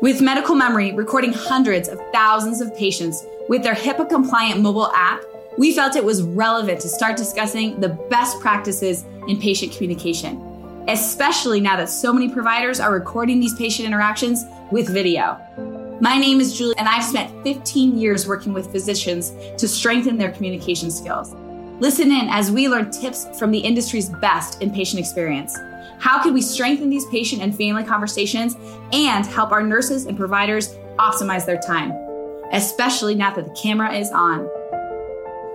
With Medical Memory recording hundreds of thousands of patients with their HIPAA compliant mobile app, we felt it was relevant to start discussing the best practices in patient communication, especially now that so many providers are recording these patient interactions with video. My name is Julie, and I've spent 15 years working with physicians to strengthen their communication skills. Listen in as we learn tips from the industry's best in patient experience. How can we strengthen these patient and family conversations and help our nurses and providers optimize their time, especially now that the camera is on?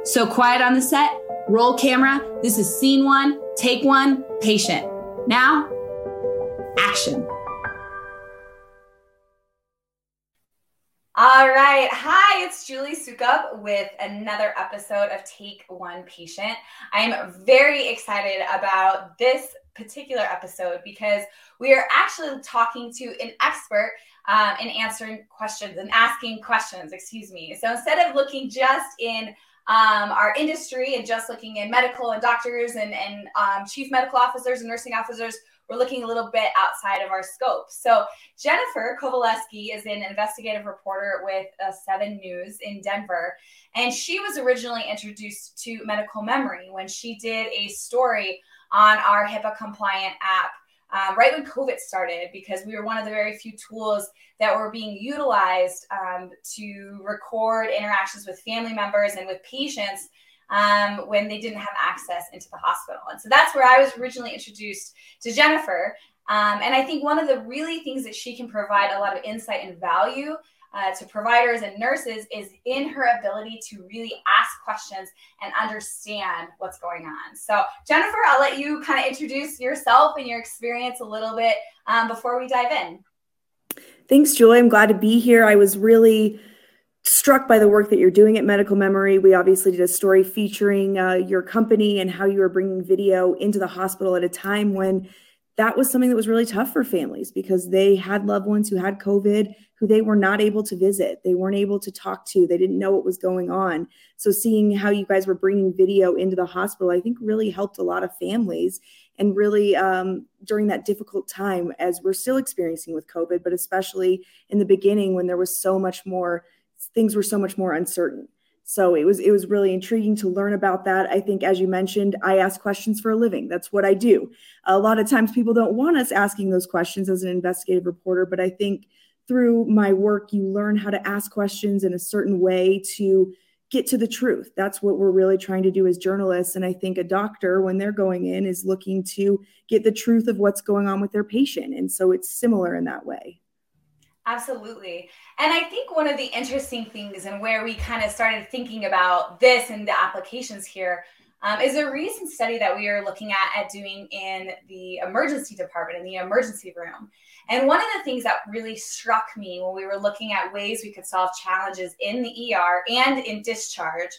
So, quiet on the set, roll camera. This is scene one, take one, patient. Now, action. All right. Hi, it's Julie Sukup with another episode of Take One Patient. I am very excited about this particular episode because we are actually talking to an expert um, in answering questions and asking questions, excuse me. So instead of looking just in um, our industry and just looking in medical and doctors and, and um, chief medical officers and nursing officers, we're looking a little bit outside of our scope. So Jennifer Kovaleski is an investigative reporter with uh, Seven News in Denver, and she was originally introduced to medical memory when she did a story on our HIPAA compliant app um, right when COVID started, because we were one of the very few tools that were being utilized um, to record interactions with family members and with patients um, when they didn't have access into the hospital. And so that's where I was originally introduced to Jennifer. Um, and I think one of the really things that she can provide a lot of insight and value uh, to providers and nurses is in her ability to really ask questions and understand what's going on. So, Jennifer, I'll let you kind of introduce yourself and your experience a little bit um, before we dive in. Thanks, Julie. I'm glad to be here. I was really struck by the work that you're doing at Medical Memory. We obviously did a story featuring uh, your company and how you were bringing video into the hospital at a time when that was something that was really tough for families because they had loved ones who had COVID who they were not able to visit. They weren't able to talk to. They didn't know what was going on. So, seeing how you guys were bringing video into the hospital, I think really helped a lot of families. And really, um, during that difficult time, as we're still experiencing with COVID, but especially in the beginning when there was so much more, things were so much more uncertain. So it was it was really intriguing to learn about that. I think as you mentioned, I ask questions for a living. That's what I do. A lot of times people don't want us asking those questions as an investigative reporter, but I think through my work you learn how to ask questions in a certain way to get to the truth. That's what we're really trying to do as journalists and I think a doctor when they're going in is looking to get the truth of what's going on with their patient and so it's similar in that way. Absolutely. And I think one of the interesting things and where we kind of started thinking about this and the applications here um, is a recent study that we are looking at at doing in the emergency department, in the emergency room. And one of the things that really struck me when we were looking at ways we could solve challenges in the ER and in discharge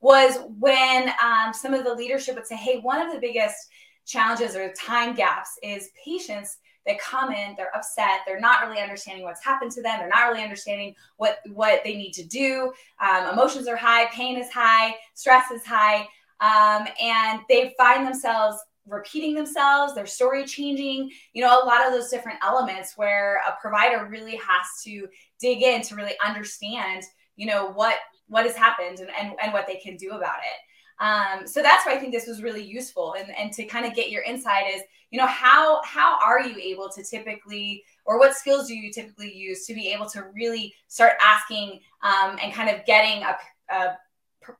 was when um, some of the leadership would say, hey, one of the biggest challenges or time gaps is patients they come in they're upset they're not really understanding what's happened to them they're not really understanding what what they need to do. Um, emotions are high pain is high stress is high um, and they find themselves repeating themselves their story changing you know a lot of those different elements where a provider really has to dig in to really understand you know what what has happened and, and, and what they can do about it um, so that's why I think this was really useful and, and to kind of get your insight is, you know, how how are you able to typically or what skills do you typically use to be able to really start asking um, and kind of getting a, a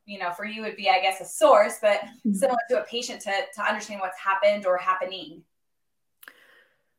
you know, for you would be, I guess, a source, but mm-hmm. similar to a patient to, to understand what's happened or happening.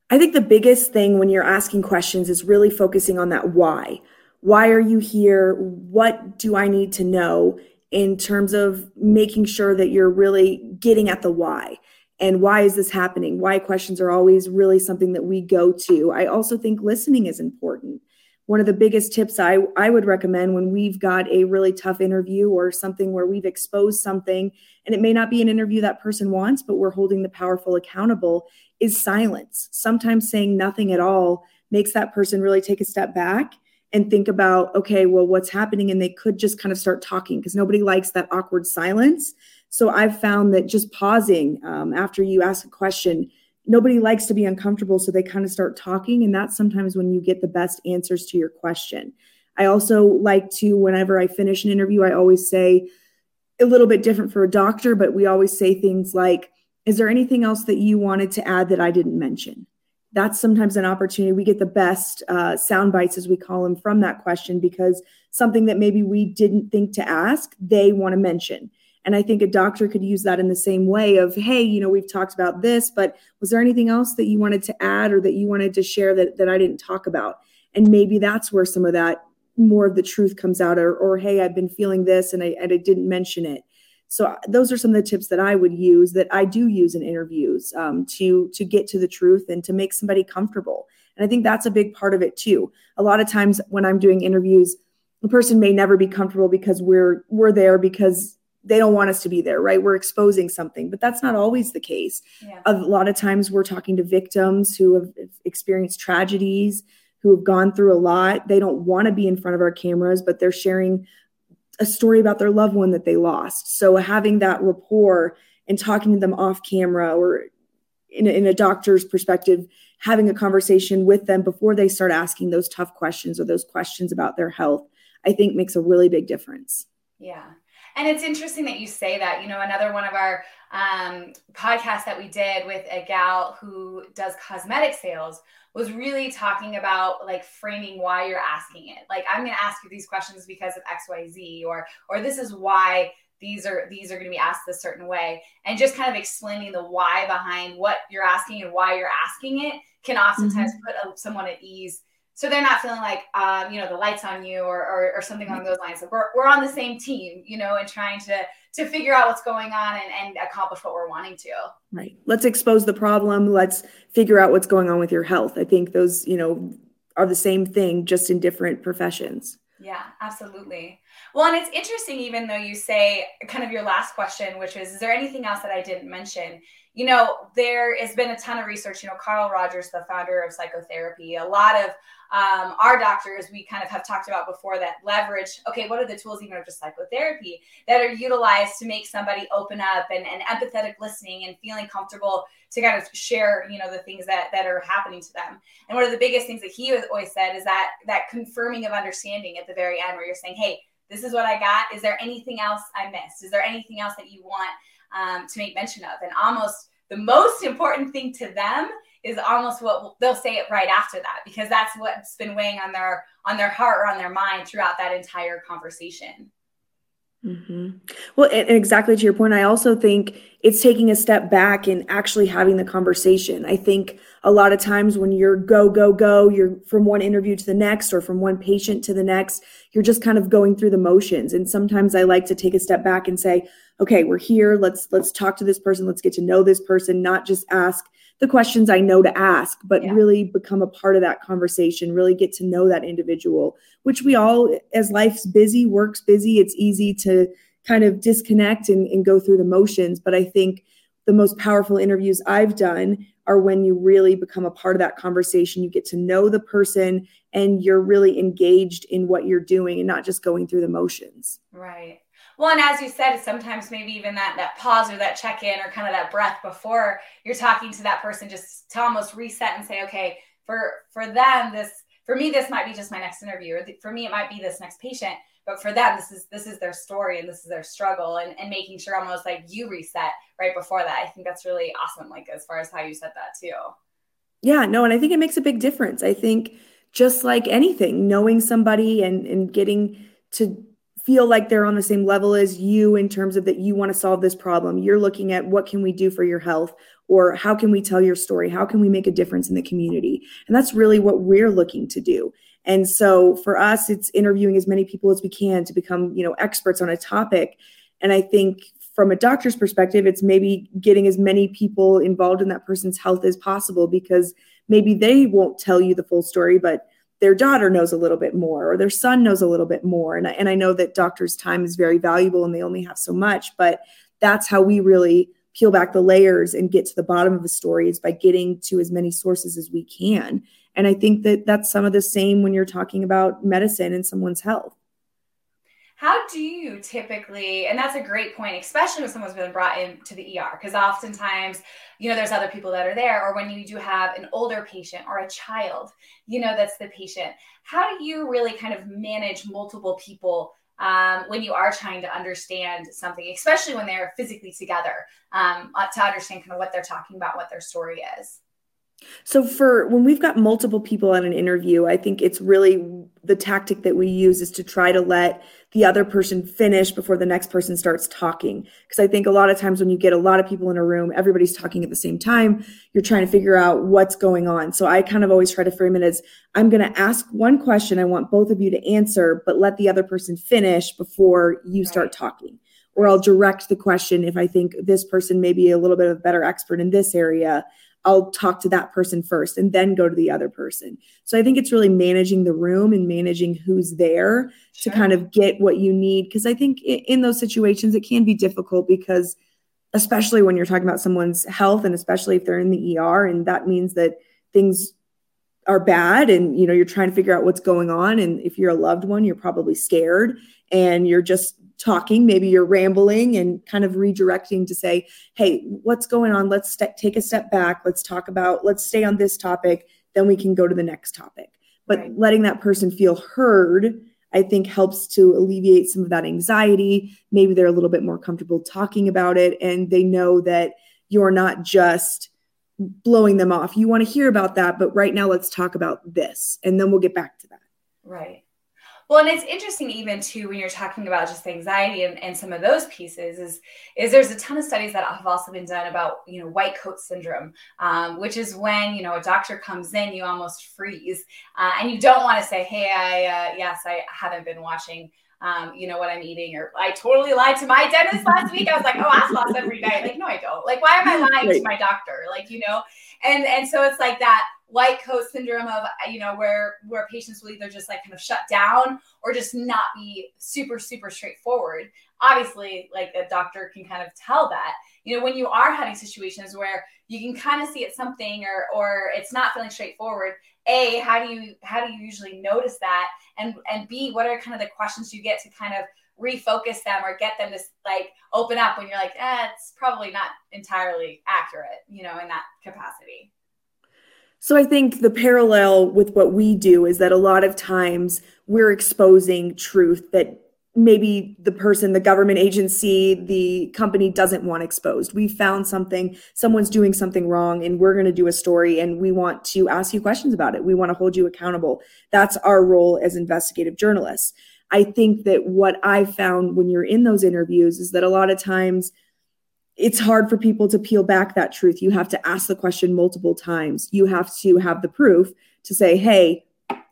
I think the biggest thing when you're asking questions is really focusing on that why. Why are you here? What do I need to know? In terms of making sure that you're really getting at the why. And why is this happening? Why questions are always really something that we go to. I also think listening is important. One of the biggest tips I, I would recommend when we've got a really tough interview or something where we've exposed something and it may not be an interview that person wants but we're holding the powerful accountable is silence. Sometimes saying nothing at all makes that person really take a step back and think about, okay, well, what's happening? And they could just kind of start talking because nobody likes that awkward silence. So I've found that just pausing um, after you ask a question, nobody likes to be uncomfortable so they kind of start talking and that's sometimes when you get the best answers to your question i also like to whenever i finish an interview i always say a little bit different for a doctor but we always say things like is there anything else that you wanted to add that i didn't mention that's sometimes an opportunity we get the best uh, sound bites as we call them from that question because something that maybe we didn't think to ask they want to mention and I think a doctor could use that in the same way of, hey, you know, we've talked about this, but was there anything else that you wanted to add or that you wanted to share that, that I didn't talk about? And maybe that's where some of that more of the truth comes out or, or hey, I've been feeling this and I, and I didn't mention it. So uh, those are some of the tips that I would use that I do use in interviews um, to to get to the truth and to make somebody comfortable. And I think that's a big part of it too. A lot of times when I'm doing interviews, the person may never be comfortable because we're we're there because they don't want us to be there, right? We're exposing something, but that's not always the case. Yeah. A lot of times we're talking to victims who have experienced tragedies, who have gone through a lot. They don't want to be in front of our cameras, but they're sharing a story about their loved one that they lost. So having that rapport and talking to them off camera or in a, in a doctor's perspective, having a conversation with them before they start asking those tough questions or those questions about their health, I think makes a really big difference. Yeah. And it's interesting that you say that. You know, another one of our um, podcasts that we did with a gal who does cosmetic sales was really talking about like framing why you're asking it. Like, I'm going to ask you these questions because of X, Y, Z, or or this is why these are these are going to be asked a certain way, and just kind of explaining the why behind what you're asking and why you're asking it can oftentimes mm-hmm. put a, someone at ease so they're not feeling like um, you know the lights on you or, or, or something along those lines. we're, we're on the same team, you know, and trying to to figure out what's going on and, and accomplish what we're wanting to. Right. Let's expose the problem. Let's figure out what's going on with your health. I think those, you know, are the same thing, just in different professions. Yeah, absolutely. Well, and it's interesting, even though you say kind of your last question, which is, is there anything else that I didn't mention? You know, there has been a ton of research. You know, Carl Rogers, the founder of psychotherapy, a lot of um, our doctors, we kind of have talked about before that leverage. Okay, what are the tools, even of just psychotherapy, that are utilized to make somebody open up and, and empathetic listening and feeling comfortable to kind of share, you know, the things that that are happening to them. And one of the biggest things that he always said is that that confirming of understanding at the very end, where you're saying, "Hey, this is what I got. Is there anything else I missed? Is there anything else that you want um, to make mention of?" And almost the most important thing to them is almost what they'll say it right after that because that's what's been weighing on their on their heart or on their mind throughout that entire conversation mm-hmm. well and exactly to your point i also think it's taking a step back and actually having the conversation. I think a lot of times when you're go go go you're from one interview to the next or from one patient to the next you're just kind of going through the motions. And sometimes i like to take a step back and say okay we're here. Let's let's talk to this person. Let's get to know this person not just ask the questions I know to ask, but yeah. really become a part of that conversation, really get to know that individual, which we all, as life's busy, work's busy, it's easy to kind of disconnect and, and go through the motions. But I think the most powerful interviews I've done are when you really become a part of that conversation. You get to know the person and you're really engaged in what you're doing and not just going through the motions. Right. Well, and as you said, sometimes maybe even that that pause or that check in or kind of that breath before you're talking to that person, just to almost reset and say, okay, for for them, this for me, this might be just my next interview, or for me, it might be this next patient. But for them, this is this is their story and this is their struggle, and and making sure almost like you reset right before that. I think that's really awesome. Like as far as how you said that too. Yeah, no, and I think it makes a big difference. I think just like anything, knowing somebody and and getting to feel like they're on the same level as you in terms of that you want to solve this problem. You're looking at what can we do for your health or how can we tell your story? How can we make a difference in the community? And that's really what we're looking to do. And so for us it's interviewing as many people as we can to become, you know, experts on a topic. And I think from a doctor's perspective it's maybe getting as many people involved in that person's health as possible because maybe they won't tell you the full story but their daughter knows a little bit more or their son knows a little bit more. And I, and I know that doctors time is very valuable and they only have so much but that's how we really peel back the layers and get to the bottom of the story is by getting to as many sources as we can. And i think that that's some of the same when you're talking about medicine and someone's health how do you typically, and that's a great point, especially when someone's been brought into the ER, because oftentimes, you know, there's other people that are there, or when you do have an older patient or a child, you know, that's the patient. How do you really kind of manage multiple people um, when you are trying to understand something, especially when they're physically together, um, uh, to understand kind of what they're talking about, what their story is? So for when we've got multiple people at an interview, I think it's really the tactic that we use is to try to let the other person finish before the next person starts talking. Because I think a lot of times when you get a lot of people in a room, everybody's talking at the same time, you're trying to figure out what's going on. So I kind of always try to frame it as I'm going to ask one question I want both of you to answer, but let the other person finish before you start talking. Or I'll direct the question if I think this person may be a little bit of a better expert in this area I'll talk to that person first and then go to the other person. So I think it's really managing the room and managing who's there sure. to kind of get what you need. Because I think in those situations, it can be difficult because, especially when you're talking about someone's health and especially if they're in the ER, and that means that things are bad and you know you're trying to figure out what's going on and if you're a loved one you're probably scared and you're just talking maybe you're rambling and kind of redirecting to say hey what's going on? Let's st- take a step back. Let's talk about let's stay on this topic. Then we can go to the next topic. But right. letting that person feel heard i think helps to alleviate some of that anxiety. Maybe they're a little bit more comfortable talking about it and they know that you're not just blowing them off. You want to hear about that but right now let's talk about this and then we'll get back to that. Right well, and it's interesting even too when you're talking about just anxiety and, and some of those pieces is is there's a ton of studies that have also been done about you know white coat syndrome, um, which is when you know a doctor comes in, you almost freeze, uh, and you don't want to say, hey, I uh, yes, I haven't been watching. Um, you know what I'm eating, or I totally lied to my dentist last week. I was like, oh, I lost every night. Like, no, I don't. Like, why am I lying to my doctor? Like, you know, and and so it's like that white coat syndrome of you know where where patients will either just like kind of shut down or just not be super super straightforward. Obviously like a doctor can kind of tell that. You know when you are having situations where you can kind of see it's something or or it's not feeling straightforward a how do you how do you usually notice that? And and b what are kind of the questions you get to kind of refocus them or get them to like open up when you're like eh, it's probably not entirely accurate you know in that capacity so I think the parallel with what we do is that a lot of times we're exposing truth that maybe the person, the government agency, the company doesn't want exposed. We found something, someone's doing something wrong, and we're going to do a story and we want to ask you questions about it. We want to hold you accountable. That's our role as investigative journalists. I think that what I've found when you're in those interviews is that a lot of times it's hard for people to peel back that truth. You have to ask the question multiple times. You have to have the proof to say, hey,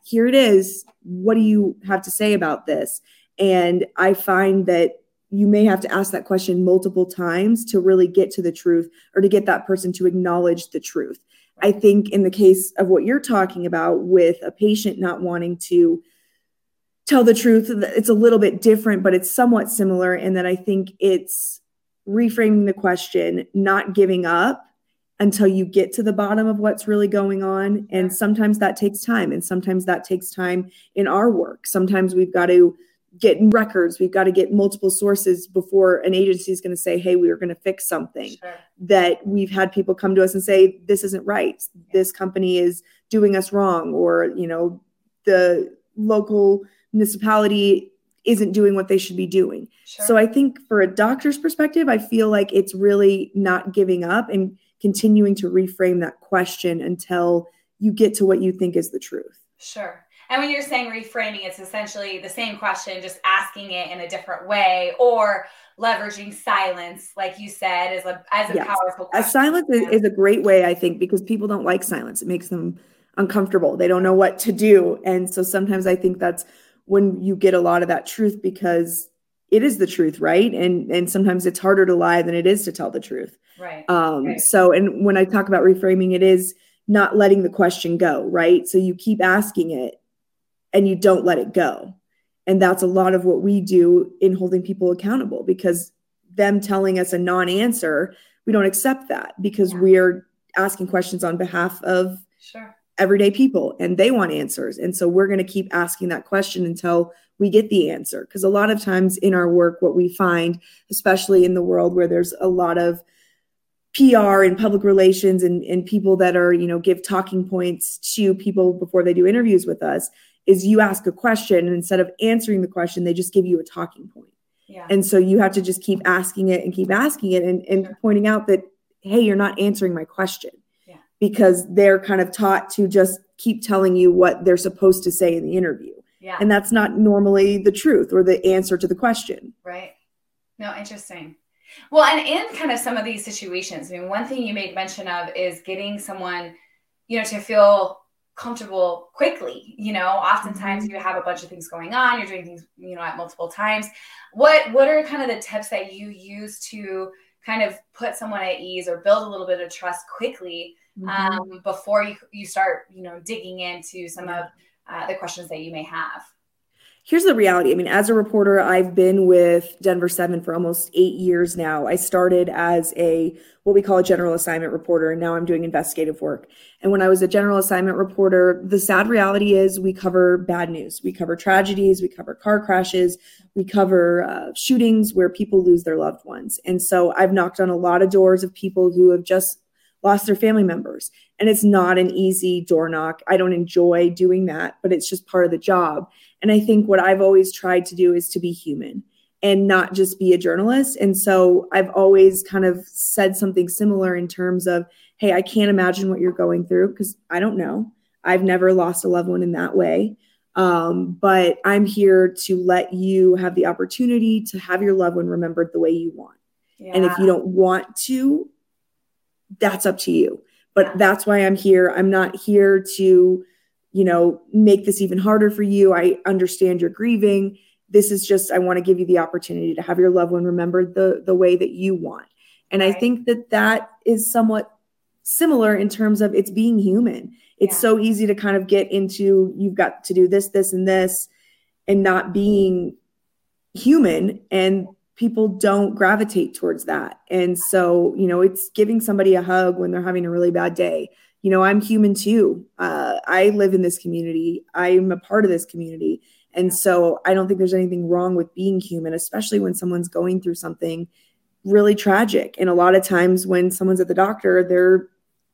here it is. What do you have to say about this? And I find that you may have to ask that question multiple times to really get to the truth or to get that person to acknowledge the truth. I think in the case of what you're talking about with a patient not wanting to tell the truth, it's a little bit different, but it's somewhat similar in that I think it's reframing the question, not giving up until you get to the bottom of what's really going on. And sometimes that takes time. And sometimes that takes time in our work. Sometimes we've got to get records, we've got to get multiple sources before an agency is going to say, hey, we are going to fix something. Sure. That we've had people come to us and say, this isn't right. This company is doing us wrong. Or, you know, the local municipality isn't doing what they should be doing. Sure. So I think for a doctor's perspective, I feel like it's really not giving up and continuing to reframe that question until you get to what you think is the truth. Sure. And when you're saying reframing, it's essentially the same question, just asking it in a different way or leveraging silence, like you said, as a as a yes. powerful question. silence is, is a great way, I think, because people don't like silence. It makes them uncomfortable. They don't know what to do. And so sometimes I think that's when you get a lot of that truth because it is the truth right? And and sometimes it's harder to lie than it is to tell the truth. Right. Um right. so and when i talk about reframing it is not letting the question go right? So you keep asking it and you don't let it go. And that's a lot of what we do in holding people accountable because them telling us a non-answer we don't accept that because yeah. we're asking questions on behalf of sure everyday people and they want answers. And so we're going to keep asking that question until we get the answer. Because a lot of times in our work, what we find, especially in the world where there's a lot of PR and public relations and, and people that are, you know, give talking points to people before they do interviews with us, is you ask a question and instead of answering the question, they just give you a talking point. Yeah. And so you have to just keep asking it and keep asking it and, and sure. pointing out that, hey, you're not answering my question because they're kind of taught to just keep telling you what they're supposed to say in the interview. Yeah. And that's not normally the truth or the answer to the question. Right. No, interesting. Well, and in kind of some of these situations, I mean, one thing you made mention of is getting someone, you know, to feel comfortable quickly. You know, oftentimes mm-hmm. you have a bunch of things going on, you're doing things, you know, at multiple times. What what are kind of the tips that you use to kind of put someone at ease or build a little bit of trust quickly mm-hmm. um, before you, you start, you know, digging into some of uh, the questions that you may have. Here's the reality. I mean, as a reporter, I've been with Denver 7 for almost eight years now. I started as a what we call a general assignment reporter, and now I'm doing investigative work. And when I was a general assignment reporter, the sad reality is we cover bad news. We cover tragedies, we cover car crashes, we cover uh, shootings where people lose their loved ones. And so I've knocked on a lot of doors of people who have just lost their family members. And it's not an easy door knock. I don't enjoy doing that, but it's just part of the job. And I think what I've always tried to do is to be human and not just be a journalist. And so I've always kind of said something similar in terms of, hey, I can't imagine what you're going through because I don't know. I've never lost a loved one in that way. Um, but I'm here to let you have the opportunity to have your loved one remembered the way you want. Yeah. And if you don't want to, that's up to you. But that's why I'm here. I'm not here to, you know, make this even harder for you. I understand you're grieving. This is just I want to give you the opportunity to have your loved one remembered the the way that you want. And I think that that is somewhat similar in terms of it's being human. It's yeah. so easy to kind of get into you've got to do this, this, and this, and not being human. And people don't gravitate towards that. And so, you know, it's giving somebody a hug when they're having a really bad day. You know, I'm human too. Uh, I live in this community, I'm a part of this community. And so I don't think there's anything wrong with being human, especially when someone's going through something really tragic. And a lot of times when someone's at the doctor, they're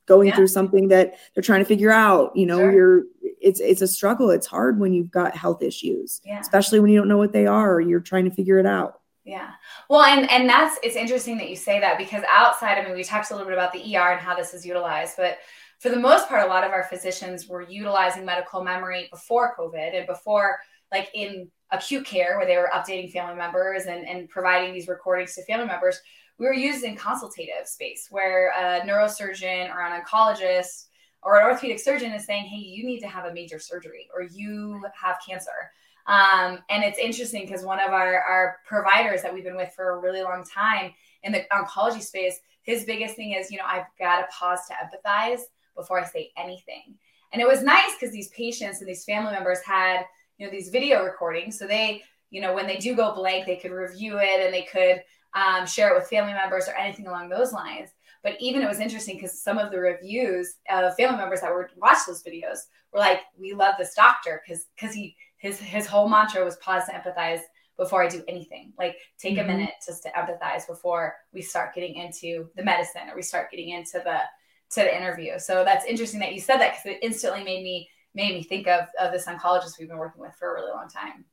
going yeah. through something that they're trying to figure out. You know, sure. you're it's it's a struggle. It's hard when you've got health issues, yeah. especially when you don't know what they are or you're trying to figure it out. Yeah. Well, and and that's it's interesting that you say that because outside, I mean, we talked a little bit about the ER and how this is utilized, but for the most part, a lot of our physicians were utilizing medical memory before COVID and before like in acute care where they were updating family members and, and providing these recordings to family members. We were used in consultative space where a neurosurgeon or an oncologist or an orthopedic surgeon is saying, hey, you need to have a major surgery or you have cancer um, and it's interesting because one of our, our providers that we've been with for a really long time in the oncology space, his biggest thing is, you know, I've got to pause to empathize before I say anything. And it was nice because these patients and these family members had, you know, these video recordings. So they, you know, when they do go blank, they could review it and they could um, share it with family members or anything along those lines. But even it was interesting because some of the reviews of family members that were watch those videos were like, "We love this doctor because because he his his whole mantra was pause to empathize before I do anything. Like take mm-hmm. a minute just to empathize before we start getting into the medicine or we start getting into the to the interview. So that's interesting that you said that because it instantly made me made me think of of this oncologist we've been working with for a really long time.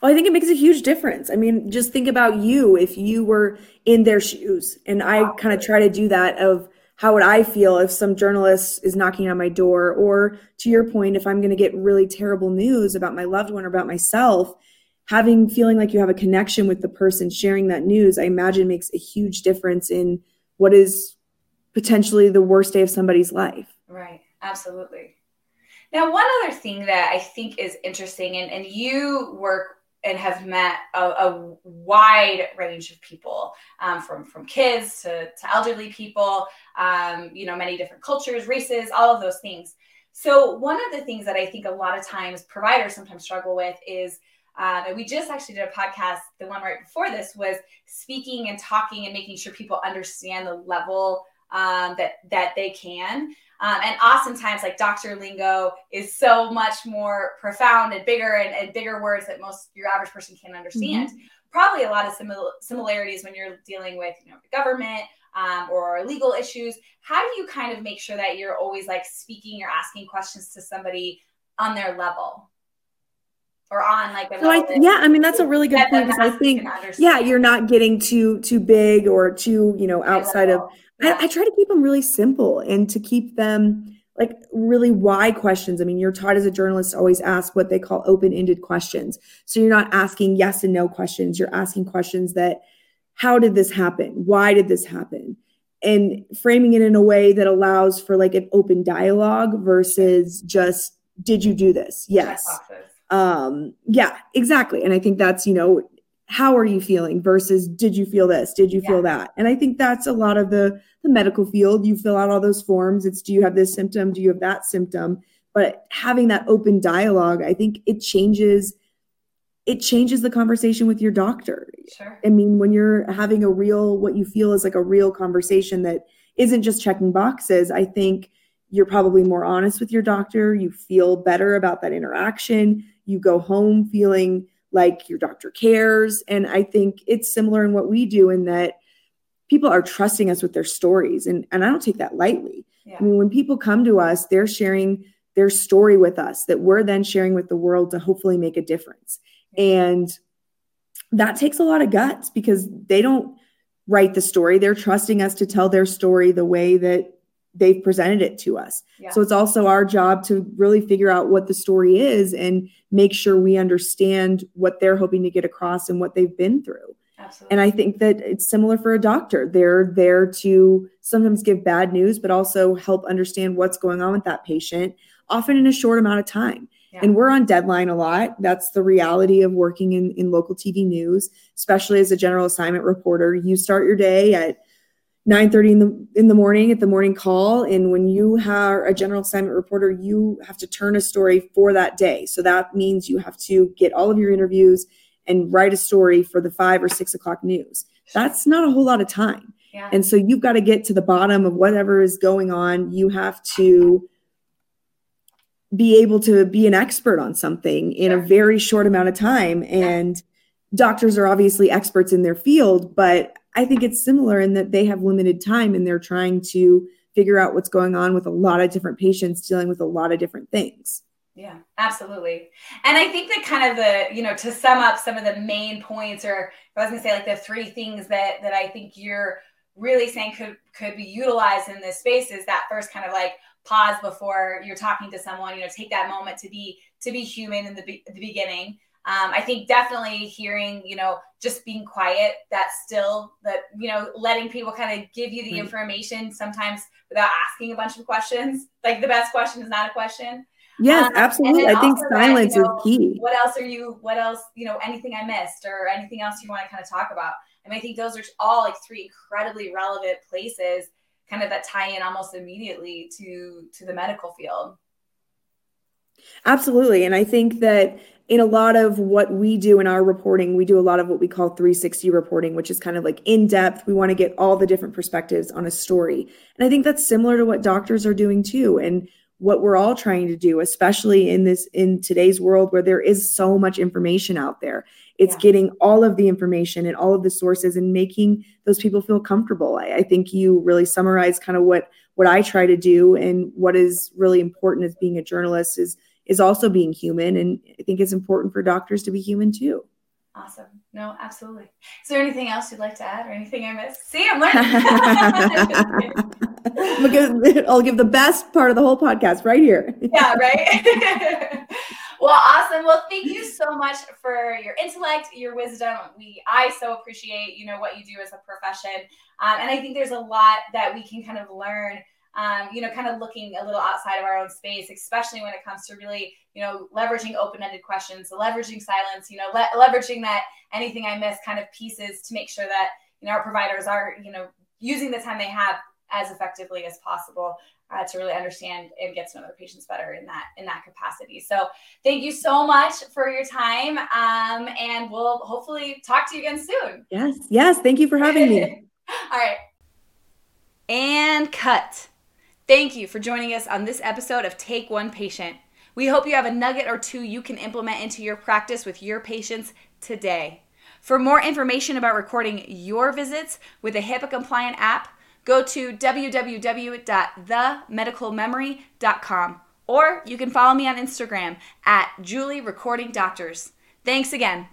Well, I think it makes a huge difference. I mean, just think about you if you were in their shoes. And I kind of try to do that of how would I feel if some journalist is knocking on my door? Or to your point, if I'm going to get really terrible news about my loved one or about myself, having feeling like you have a connection with the person sharing that news, I imagine makes a huge difference in what is potentially the worst day of somebody's life. Right. Absolutely. Now, one other thing that I think is interesting, and, and you work and have met a, a wide range of people um, from from kids to, to elderly people um, you know many different cultures races all of those things so one of the things that i think a lot of times providers sometimes struggle with is um, and we just actually did a podcast the one right before this was speaking and talking and making sure people understand the level um, that that they can. Um, and oftentimes, like doctor lingo is so much more profound and bigger and, and bigger words that most your average person can't understand. Mm-hmm. Probably a lot of simil- similarities when you're dealing with you know the government um, or legal issues. How do you kind of make sure that you're always like speaking or asking questions to somebody on their level? Or on like so I, yeah i mean that's a really good point because i think yeah you're not getting too too big or too you know outside of I, I try to keep them really simple and to keep them like really why questions. I mean, you're taught as a journalist to always ask what they call open ended questions. So you're not asking yes and no questions. You're asking questions that, how did this happen? Why did this happen? And framing it in a way that allows for like an open dialogue versus just, did you do this? Yes. Um, yeah, exactly. And I think that's, you know, how are you feeling versus did you feel this? Did you yeah. feel that? And i think that's a lot of the the medical field. You fill out all those forms. It's do you have this symptom? Do you have that symptom? But having that open dialogue i think it changes it changes the conversation with your doctor. Sure. I mean when you're having a real what you feel is like a real conversation that isn't just checking boxes i think you're probably more honest with your doctor. You feel better about that interaction. You go home feeling like your doctor cares. And I think it's similar in what we do in that people are trusting us with their stories. And, and I don't take that lightly. Yeah. I mean, when people come to us, they're sharing their story with us that we're then sharing with the world to hopefully make a difference. And that takes a lot of guts because they don't write the story. They're trusting us to tell their story the way that they've presented it to us. Yeah. So it's also our job to really figure out what the story is and make sure we understand what they're hoping to get across and what they've been through. Absolutely. And I think that it's similar for a doctor. They're there to sometimes give bad news, but also help understand what's going on with that patient, often in a short amount of time. Yeah. And we're on deadline a lot. That's the reality of working in, in local TV news, especially as a general assignment reporter. You start your day at 9:30 in the in the morning at the morning call. And when you are a general assignment reporter you have to turn a story for that day. So that means you have to get all of your interviews and write a story for the five or six o'clock news. That's not a whole lot of time. Yeah. and so you've got to get to the bottom of whatever is going on. You have to be able to be an expert on something in a very short amount of time. And doctors are obviously experts in their field but I think it's similar in that they have limited time and they're trying to figure out what's going on with a lot of different patients dealing with a lot of different things. Yeah, absolutely. And I think that kind of the, you know, to sum up some of the main points, or I was gonna say like the three things that that I think you're really saying could could be utilized in this space is that first kind of like pause before you're talking to someone, you know, take that moment to be to be human in the, be- the beginning. Um, I think definitely hearing, you know, just being quiet, that still, that, you know, letting people kind of give you the right. information sometimes without asking a bunch of questions. Like the best question is not a question. Yes, um, absolutely. I think silence that, you know, is key. What else are you, what else, you know, anything I missed or anything else you want to kind of talk about? And I think those are all like three incredibly relevant places kind of that tie in almost immediately to to the medical field. Absolutely. And I think that in a lot of what we do in our reporting, we do a lot of what we call 360 reporting, which is kind of like in depth. We want to get all the different perspectives on a story. And I think that's similar to what doctors are doing too. And what we're all trying to do, especially in this, in today's world where there is so much information out there. It's yeah. getting all of the information and all of the sources and making those people feel comfortable. I, I think you really summarize kind of what, what I try to do and what is really important as being a journalist is is also being human. And I think it's important for doctors to be human too. Awesome. No, absolutely. Is there anything else you'd like to add or anything I missed? See, I'm learning. I'll give the best part of the whole podcast right here. yeah, right. well, awesome. Well, thank you so much for your intellect, your wisdom. We, I so appreciate, you know, what you do as a profession. Um, and I think there's a lot that we can kind of learn um, you know, kind of looking a little outside of our own space, especially when it comes to really, you know, leveraging open-ended questions, leveraging silence, you know, le- leveraging that anything I miss kind of pieces to make sure that, you know, our providers are, you know, using the time they have as effectively as possible uh, to really understand and get to know their patients better in that in that capacity. So thank you so much for your time, um, and we'll hopefully talk to you again soon. Yes, yes. Thank you for having me. All right. And cut. Thank you for joining us on this episode of Take One Patient. We hope you have a nugget or two you can implement into your practice with your patients today. For more information about recording your visits with a HIPAA compliant app, go to www.themedicalmemory.com or you can follow me on Instagram at Julie Recording Doctors. Thanks again.